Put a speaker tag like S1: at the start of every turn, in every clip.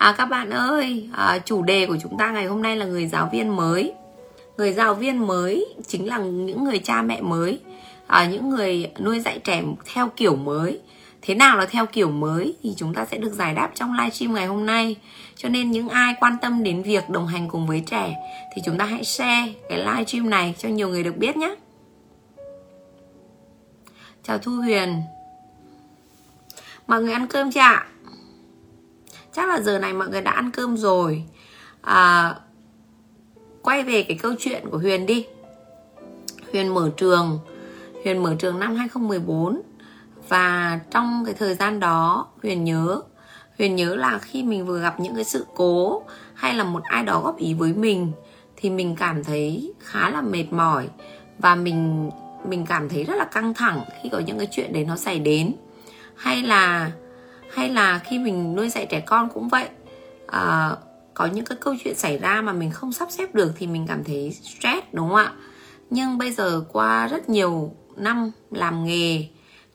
S1: À các bạn ơi, à, chủ đề của chúng ta ngày hôm nay là người giáo viên mới. Người giáo viên mới chính là những người cha mẹ mới, à, những người nuôi dạy trẻ theo kiểu mới. Thế nào là theo kiểu mới thì chúng ta sẽ được giải đáp trong livestream ngày hôm nay. Cho nên những ai quan tâm đến việc đồng hành cùng với trẻ thì chúng ta hãy share cái livestream này cho nhiều người được biết nhé. Chào Thu Huyền. Mọi người ăn cơm chưa ạ? Chắc là giờ này mọi người đã ăn cơm rồi. À, quay về cái câu chuyện của Huyền đi. Huyền mở trường. Huyền mở trường năm 2014 và trong cái thời gian đó Huyền nhớ Huyền nhớ là khi mình vừa gặp những cái sự cố hay là một ai đó góp ý với mình thì mình cảm thấy khá là mệt mỏi và mình mình cảm thấy rất là căng thẳng khi có những cái chuyện đấy nó xảy đến. Hay là hay là khi mình nuôi dạy trẻ con cũng vậy. À, có những cái câu chuyện xảy ra mà mình không sắp xếp được thì mình cảm thấy stress đúng không ạ? Nhưng bây giờ qua rất nhiều năm làm nghề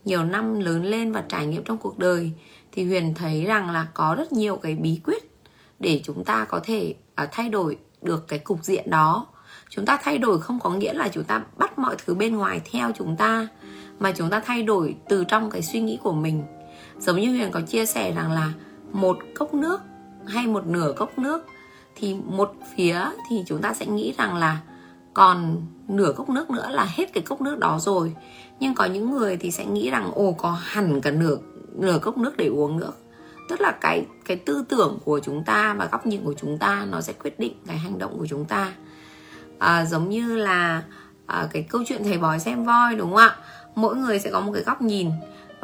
S1: nhiều năm lớn lên và trải nghiệm trong cuộc đời thì huyền thấy rằng là có rất nhiều cái bí quyết để chúng ta có thể uh, thay đổi được cái cục diện đó. Chúng ta thay đổi không có nghĩa là chúng ta bắt mọi thứ bên ngoài theo chúng ta mà chúng ta thay đổi từ trong cái suy nghĩ của mình giống như huyền có chia sẻ rằng là một cốc nước hay một nửa cốc nước thì một phía thì chúng ta sẽ nghĩ rằng là còn nửa cốc nước nữa là hết cái cốc nước đó rồi. Nhưng có những người thì sẽ nghĩ rằng ồ có hẳn cả nửa nửa cốc nước để uống nữa. Tức là cái cái tư tưởng của chúng ta và góc nhìn của chúng ta nó sẽ quyết định cái hành động của chúng ta. À, giống như là à, cái câu chuyện thầy bói xem voi đúng không ạ? Mỗi người sẽ có một cái góc nhìn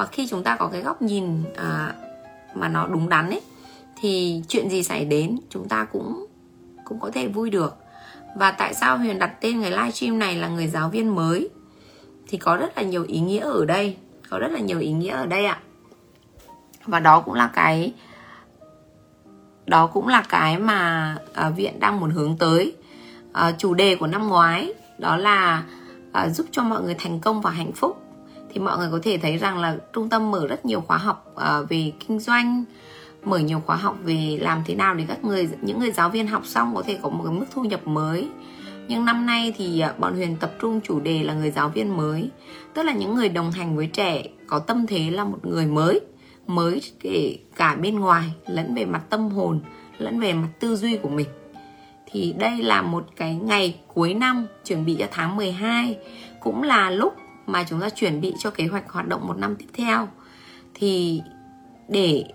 S1: và khi chúng ta có cái góc nhìn à, mà nó đúng đắn ấy thì chuyện gì xảy đến chúng ta cũng cũng có thể vui được. Và tại sao huyền đặt tên người livestream này là người giáo viên mới? Thì có rất là nhiều ý nghĩa ở đây có rất là nhiều ý nghĩa ở đây ạ. Và đó cũng là cái đó cũng là cái mà à, viện đang muốn hướng tới. À, chủ đề của năm ngoái đó là à, giúp cho mọi người thành công và hạnh phúc thì mọi người có thể thấy rằng là trung tâm mở rất nhiều khóa học uh, về kinh doanh mở nhiều khóa học về làm thế nào để các người những người giáo viên học xong có thể có một cái mức thu nhập mới. Nhưng năm nay thì ờ, bọn Huyền tập trung chủ đề là người giáo viên mới. Tức là những người đồng hành với trẻ có tâm thế là một người mới mới kể cả bên ngoài lẫn về mặt tâm hồn lẫn về mặt tư duy của mình. Thì đây là một cái ngày cuối năm chuẩn bị cho tháng 12 cũng là lúc mà chúng ta chuẩn bị cho kế hoạch hoạt động một năm tiếp theo. Thì để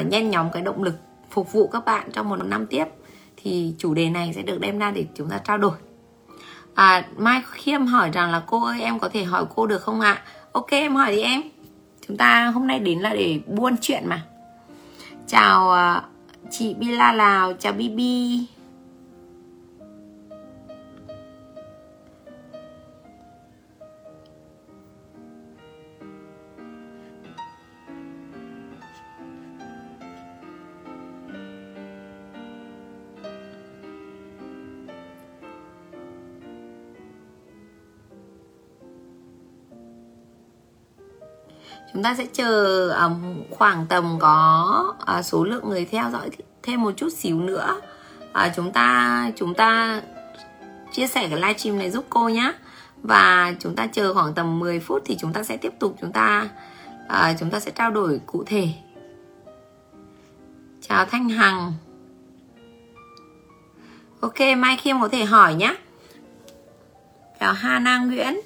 S1: uh, nhen nhóm cái động lực phục vụ các bạn trong một năm tiếp thì chủ đề này sẽ được đem ra để chúng ta trao đổi. À, mai khiêm hỏi rằng là cô ơi em có thể hỏi cô được không ạ? Ok em hỏi đi em. Chúng ta hôm nay đến là để buôn chuyện mà. Chào uh, chị bila lào chào bibi chúng ta sẽ chờ um, khoảng tầm có uh, số lượng người theo dõi thêm một chút xíu nữa. Uh, chúng ta chúng ta chia sẻ cái livestream này giúp cô nhé và chúng ta chờ khoảng tầm 10 phút thì chúng ta sẽ tiếp tục chúng ta uh, chúng ta sẽ trao đổi cụ thể. Chào thanh hằng. Ok mai khiêm có thể hỏi nhé chào hana nguyễn.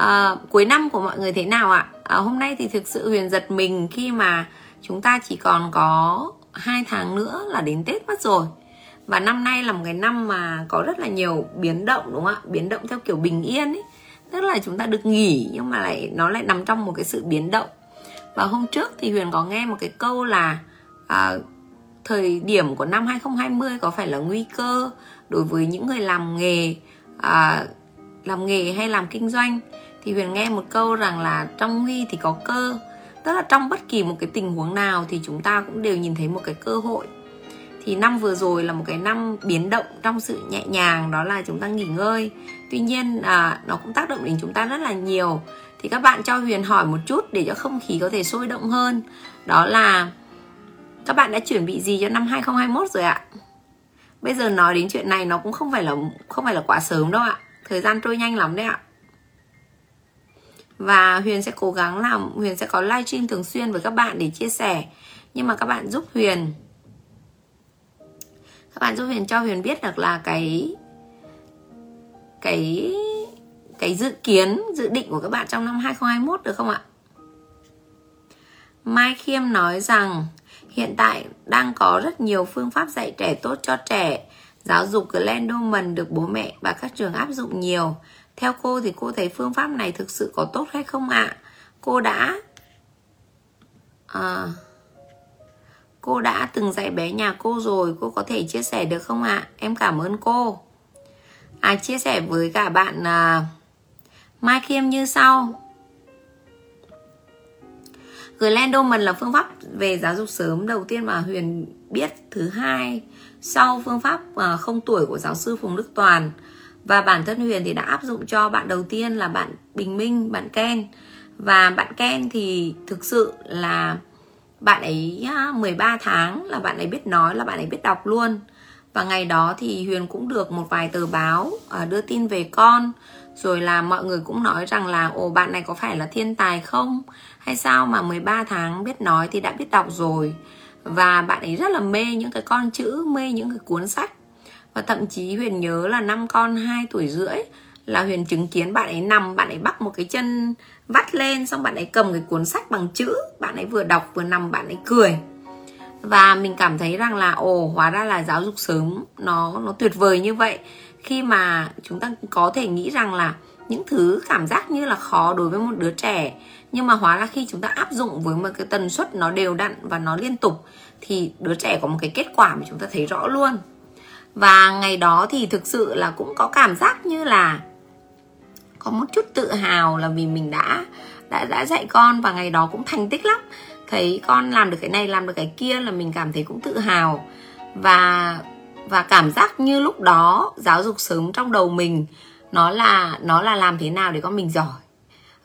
S1: À, cuối năm của mọi người thế nào ạ? À, hôm nay thì thực sự huyền giật mình khi mà chúng ta chỉ còn có hai tháng nữa là đến tết mất rồi. Và năm nay là một cái năm mà có rất là nhiều biến động đúng không ạ? Biến động theo kiểu bình yên ấy. Tức là chúng ta được nghỉ nhưng mà lại nó lại nằm trong một cái sự biến động. Và hôm trước thì huyền có nghe một cái câu là à, thời điểm của năm 2020 có phải là nguy cơ đối với những người làm nghề à, làm nghề hay làm kinh doanh thì huyền nghe một câu rằng là trong nguy thì có cơ. Tức là trong bất kỳ một cái tình huống nào thì chúng ta cũng đều nhìn thấy một cái cơ hội. Thì năm vừa rồi là một cái năm biến động trong sự nhẹ nhàng đó là chúng ta nghỉ ngơi. Tuy nhiên à, nó cũng tác động đến chúng ta rất là nhiều. Thì các bạn cho Huyền hỏi một chút để cho không khí có thể sôi động hơn. Đó là các bạn đã chuẩn bị gì cho năm 2021 rồi ạ? Bây giờ nói đến chuyện này nó cũng không phải là không phải là quá sớm đâu ạ. Thời gian trôi nhanh lắm đấy ạ và Huyền sẽ cố gắng làm, Huyền sẽ có livestream thường xuyên với các bạn để chia sẻ nhưng mà các bạn giúp Huyền các bạn giúp Huyền cho Huyền biết được là cái cái cái dự kiến, dự định của các bạn trong năm 2021 được không ạ? Mai Khiêm nói rằng, hiện tại đang có rất nhiều phương pháp dạy trẻ tốt cho trẻ. Giáo dục Glendoman được bố mẹ và các trường áp dụng nhiều. Theo cô thì cô thấy phương pháp này thực sự có tốt hay không ạ? Cô đã à, cô đã từng dạy bé nhà cô rồi, cô có thể chia sẻ được không ạ? Em cảm ơn cô. À, chia sẻ với cả bạn à, Mai Khiêm như sau. Glendoman là phương pháp về giáo dục sớm đầu tiên mà Huyền biết thứ hai sau phương pháp ờ, không tuổi của giáo sư Phùng Đức Toàn và bản thân Huyền thì đã áp dụng cho bạn đầu tiên là bạn Bình Minh, bạn Ken. Và bạn Ken thì thực sự là bạn ấy 13 tháng là bạn ấy biết nói là bạn ấy biết đọc luôn. Và ngày đó thì Huyền cũng được một vài tờ báo à, đưa tin về con. Rồi là mọi người cũng nói rằng là ồ bạn này có phải là thiên tài không? Hay sao mà 13 tháng biết nói thì đã biết đọc rồi? Và bạn ấy rất là mê những cái con chữ mê những cái cuốn sách và thậm chí Huyền nhớ là năm con 2 tuổi rưỡi là Huyền chứng kiến bạn ấy nằm, bạn ấy bắt một cái chân vắt lên, xong bạn ấy cầm cái cuốn sách bằng chữ, bạn ấy vừa đọc vừa nằm, bạn ấy cười. Và mình cảm thấy rằng là, ồ, hóa ra là giáo dục sớm nó nó tuyệt vời như vậy. Khi mà chúng ta có thể nghĩ rằng là những thứ cảm giác như là khó đối với một đứa trẻ, nhưng mà hóa ra khi chúng ta áp dụng với một cái tần suất nó đều đặn và nó liên tục, thì đứa trẻ có một cái kết quả mà chúng ta thấy rõ luôn và ngày đó thì thực sự là cũng có cảm giác như là có một chút tự hào là vì mình đã đã đã dạy con và ngày đó cũng thành tích lắm. Thấy con làm được cái này làm được cái kia là mình cảm thấy cũng tự hào. Và và cảm giác như lúc đó giáo dục sớm trong đầu mình nó là nó là làm thế nào để con mình giỏi.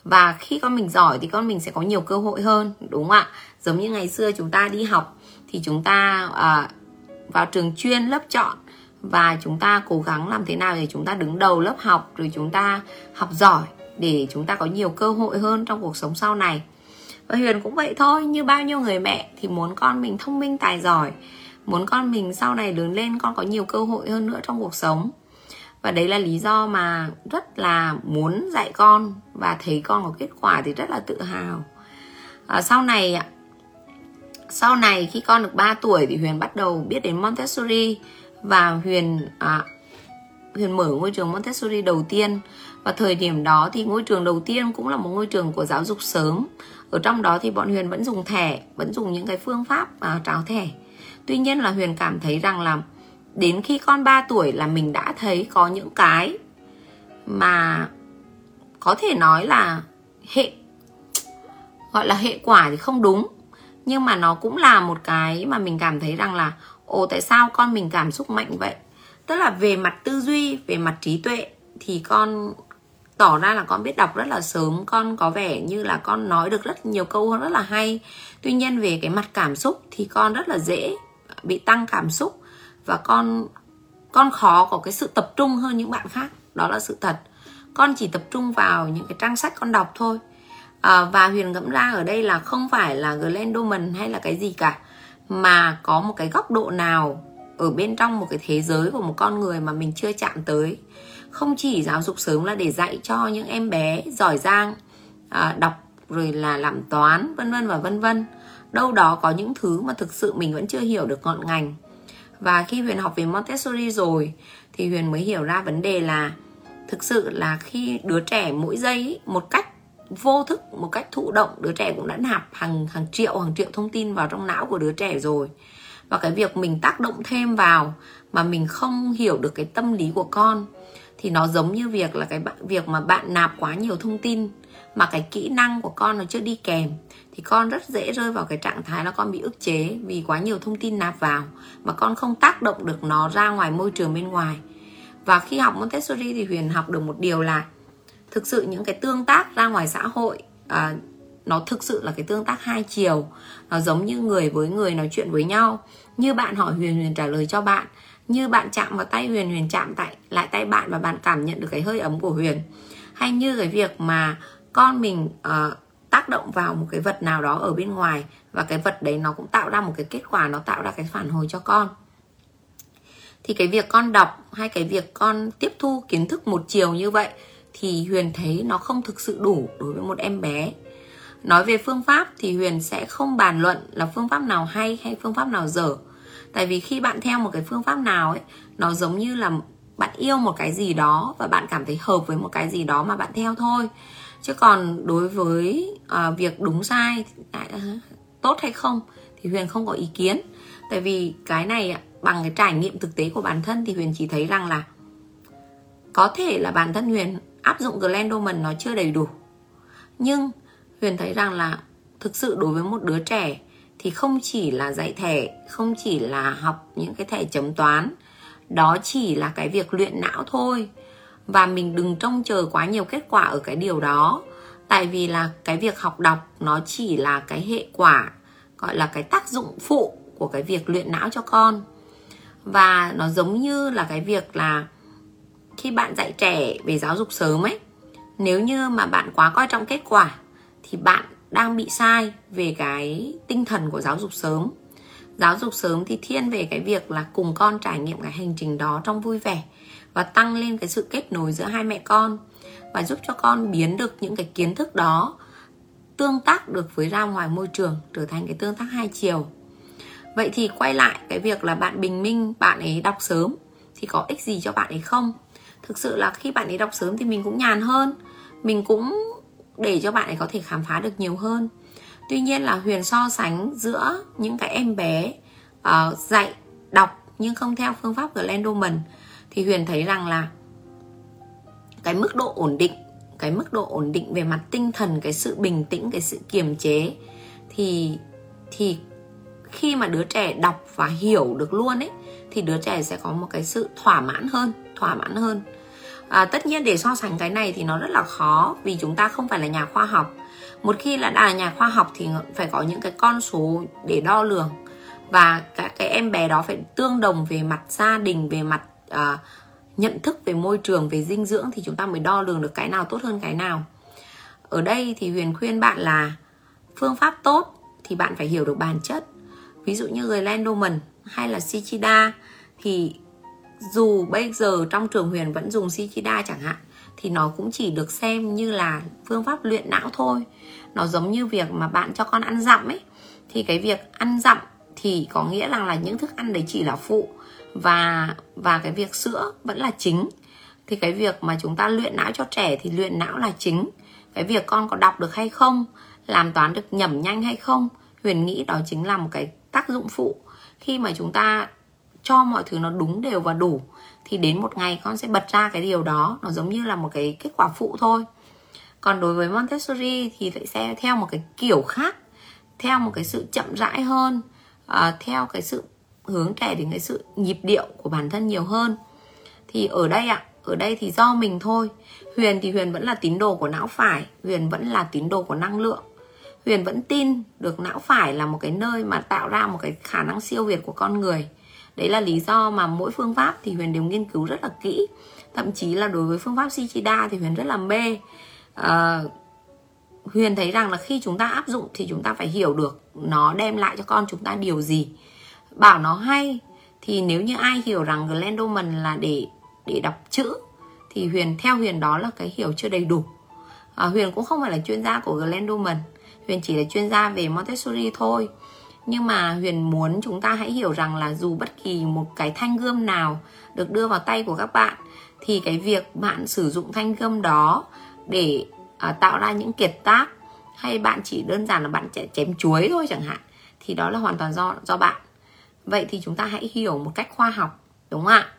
S1: Và khi con mình giỏi thì con mình sẽ có nhiều cơ hội hơn đúng không ạ? Giống như ngày xưa chúng ta đi học thì chúng ta à, vào trường chuyên lớp chọn và chúng ta cố gắng làm thế nào để chúng ta đứng đầu lớp học rồi chúng ta học giỏi để chúng ta có nhiều cơ hội hơn trong cuộc sống sau này. Và huyền cũng vậy thôi như bao nhiêu người mẹ thì muốn con mình thông minh tài giỏi muốn con mình sau này lớn lên con có nhiều cơ hội hơn nữa trong cuộc sống. Và đấy là lý do mà rất là muốn dạy con và thấy con có kết quả thì rất là tự hào. À, sau này sau này khi con được 3 tuổi thì Huyền bắt đầu biết đến Montessori và Huyền à, Huyền mở ngôi trường Montessori đầu tiên. Và thời điểm đó thì ngôi trường đầu tiên cũng là một ngôi trường của giáo dục sớm. Ở trong đó thì bọn Huyền vẫn dùng thẻ vẫn dùng những cái phương pháp à, tráo thẻ. Tuy nhiên là Huyền cảm thấy rằng là đến khi con 3 tuổi là mình đã thấy có những cái mà có thể nói là hệ gọi là hệ quả thì không đúng. Nhưng mà nó cũng là một cái mà mình cảm thấy rằng là ồ tại sao con mình cảm xúc mạnh vậy? Tức là về mặt tư duy về mặt trí tuệ thì con tỏ ra là con biết đọc rất là sớm. Con có vẻ như là con nói được rất nhiều câu rất là hay. Tuy nhiên về cái mặt cảm xúc thì con rất là dễ bị tăng cảm xúc và con con khó có cái sự tập trung hơn những bạn khác. Đó là sự thật. Con chỉ tập trung vào những cái trang sách con đọc thôi. À, và huyền ngẫm ra ở đây là không phải là Glendoman hay là cái gì cả mà có một cái góc độ nào ở bên trong một cái thế giới của một con người mà mình chưa chạm tới. Không chỉ giáo dục sớm là để dạy cho những em bé giỏi giang à, đọc rồi là làm toán vân vân và vân vân. Đâu đó có những thứ mà thực sự mình vẫn chưa hiểu được ngọn ngành. Và khi huyền học về montessori rồi thì huyền mới hiểu ra vấn đề là thực sự là khi đứa trẻ mỗi giây một cách vô thức một cách thụ động, đứa trẻ cũng đã nạp hàng hàng triệu hàng triệu thông tin vào trong não của đứa trẻ rồi. Và cái việc mình tác động thêm vào mà mình không hiểu được cái tâm lý của con thì nó giống như việc là cái việc mà bạn nạp quá nhiều thông tin mà cái kỹ năng của con nó chưa đi kèm thì con rất dễ rơi vào cái trạng thái là con bị ức chế vì quá nhiều thông tin nạp vào mà con không tác động được nó ra ngoài môi trường bên ngoài. Và khi học Montessori thì Huyền học được một điều là thực sự những cái tương tác ra ngoài xã hội à, nó thực sự là cái tương tác hai chiều. Nó giống như người với người nói chuyện với nhau. Như bạn hỏi huyền huyền trả lời cho bạn. Như bạn chạm vào tay huyền huyền chạm tại lại tay bạn và bạn cảm nhận được cái hơi ấm của huyền. Hay như cái việc mà con mình uh, tác động vào một cái vật nào đó ở bên ngoài và cái vật đấy nó cũng tạo ra một cái kết quả nó tạo ra cái phản hồi cho con. Thì cái việc con đọc hay cái việc con tiếp thu kiến thức một chiều như vậy thì huyền thấy nó không thực sự đủ đối với một em bé. Nói về phương pháp thì huyền sẽ không bàn luận là phương pháp nào hay hay phương pháp nào dở. Tại vì khi bạn theo một cái phương pháp nào ấy nó giống như là bạn yêu một cái gì đó và bạn cảm thấy hợp với một cái gì đó mà bạn theo thôi. Chứ còn đối với uh, việc đúng sai uh, tốt hay không thì huyền không có ý kiến. Tại vì cái này bằng cái trải nghiệm thực tế của bản thân thì huyền chỉ thấy rằng là có thể là bản thân huyền áp dụng Glendoman nó chưa đầy đủ. Nhưng huyền thấy rằng là thực sự đối với một đứa trẻ thì không chỉ là dạy thẻ, không chỉ là học những cái thẻ chấm toán, đó chỉ là cái việc luyện não thôi. Và mình đừng trông chờ quá nhiều kết quả ở cái điều đó. Tại vì là cái việc học đọc nó chỉ là cái hệ quả, gọi là cái tác dụng phụ của cái việc luyện não cho con. Và nó giống như là cái việc là khi bạn dạy trẻ về giáo dục sớm ấy, nếu như mà bạn quá coi trọng kết quả thì bạn đang bị sai về cái tinh thần của giáo dục sớm. Giáo dục sớm thì thiên về cái việc là cùng con trải nghiệm cái hành trình đó trong vui vẻ và tăng lên cái sự kết nối giữa hai mẹ con và giúp cho con biến được những cái kiến thức đó tương tác được với ra ngoài môi trường, trở thành cái tương tác hai chiều. Vậy thì quay lại cái việc là bạn bình minh, bạn ấy đọc sớm thì có ích gì cho bạn ấy không? Thực sự là khi bạn ấy đọc sớm thì mình cũng nhàn hơn. Mình cũng để cho bạn ấy có thể khám phá được nhiều hơn. Tuy nhiên là huyền so sánh giữa những cái em bé uh, dạy đọc nhưng không theo phương pháp Glendoman thì huyền thấy rằng là cái mức độ ổn định cái mức độ ổn định về mặt tinh thần cái sự bình tĩnh cái sự kiềm chế thì thì khi mà đứa trẻ đọc và hiểu được luôn ấy thì đứa trẻ sẽ có một cái sự thỏa mãn hơn thỏa mãn hơn. À, tất nhiên để so sánh cái này thì nó rất là khó vì chúng ta không phải là nhà khoa học. Một khi là đã là nhà khoa học thì phải có những cái con số để đo lường. Và các cái em bé đó phải tương đồng về mặt gia đình về mặt à, nhận thức về môi trường về dinh dưỡng thì chúng ta mới đo lường được cái nào tốt hơn cái nào. Ở đây thì huyền khuyên bạn là phương pháp tốt thì bạn phải hiểu được bản chất ví dụ như người Lendoman hay là Sichida thì dù bây giờ trong trường huyền vẫn dùng Sichida chẳng hạn, thì nó cũng chỉ được xem như là phương pháp luyện não thôi. Nó giống như việc mà bạn cho con ăn dặm ấy. Thì cái việc ăn dặm thì có nghĩa rằng là những thức ăn đấy chỉ là phụ và và cái việc sữa vẫn là chính. Thì cái việc mà chúng ta luyện não cho trẻ thì luyện não là chính. Cái việc con có đọc được hay không, làm toán được nhẩm nhanh hay không, huyền nghĩ đó chính là một cái tác dụng phụ. Khi mà chúng ta cho mọi thứ nó đúng đều và đủ thì đến một ngày con sẽ bật ra cái điều đó. Nó giống như là một cái kết quả phụ thôi. Còn đối với Montessori thì phải xem theo một cái kiểu khác theo một cái sự chậm rãi hơn à, theo cái sự hướng trẻ đến cái sự nhịp điệu của bản thân nhiều hơn. Thì ở đây ạ ở đây thì do mình thôi. Huyền thì huyền vẫn là tín đồ của não phải huyền vẫn là tín đồ của năng lượng huyền vẫn tin được não phải là một cái nơi mà tạo ra một cái khả năng siêu việt của con người. Đấy là lý do mà mỗi phương pháp thì huyền đều nghiên cứu rất là kỹ. Thậm chí là đối với phương pháp Shichida thì huyền rất là mê. À, huyền thấy rằng là khi chúng ta áp dụng thì chúng ta phải hiểu được nó đem lại cho con chúng ta điều gì. Bảo nó hay thì nếu như ai hiểu rằng Glendoman là để để đọc chữ thì huyền theo huyền đó là cái hiểu chưa đầy đủ. À, huyền cũng không phải là chuyên gia của Glendoman huyền chỉ là chuyên gia về Montessori thôi. Nhưng mà huyền muốn chúng ta hãy hiểu rằng là dù bất kỳ một cái thanh gươm nào được đưa vào tay của các bạn thì cái việc bạn sử dụng thanh gươm đó để à, tạo ra những kiệt tác hay bạn chỉ đơn giản là bạn chém chuối thôi chẳng hạn thì đó là hoàn toàn do do bạn. Vậy thì chúng ta hãy hiểu một cách khoa học đúng không ạ?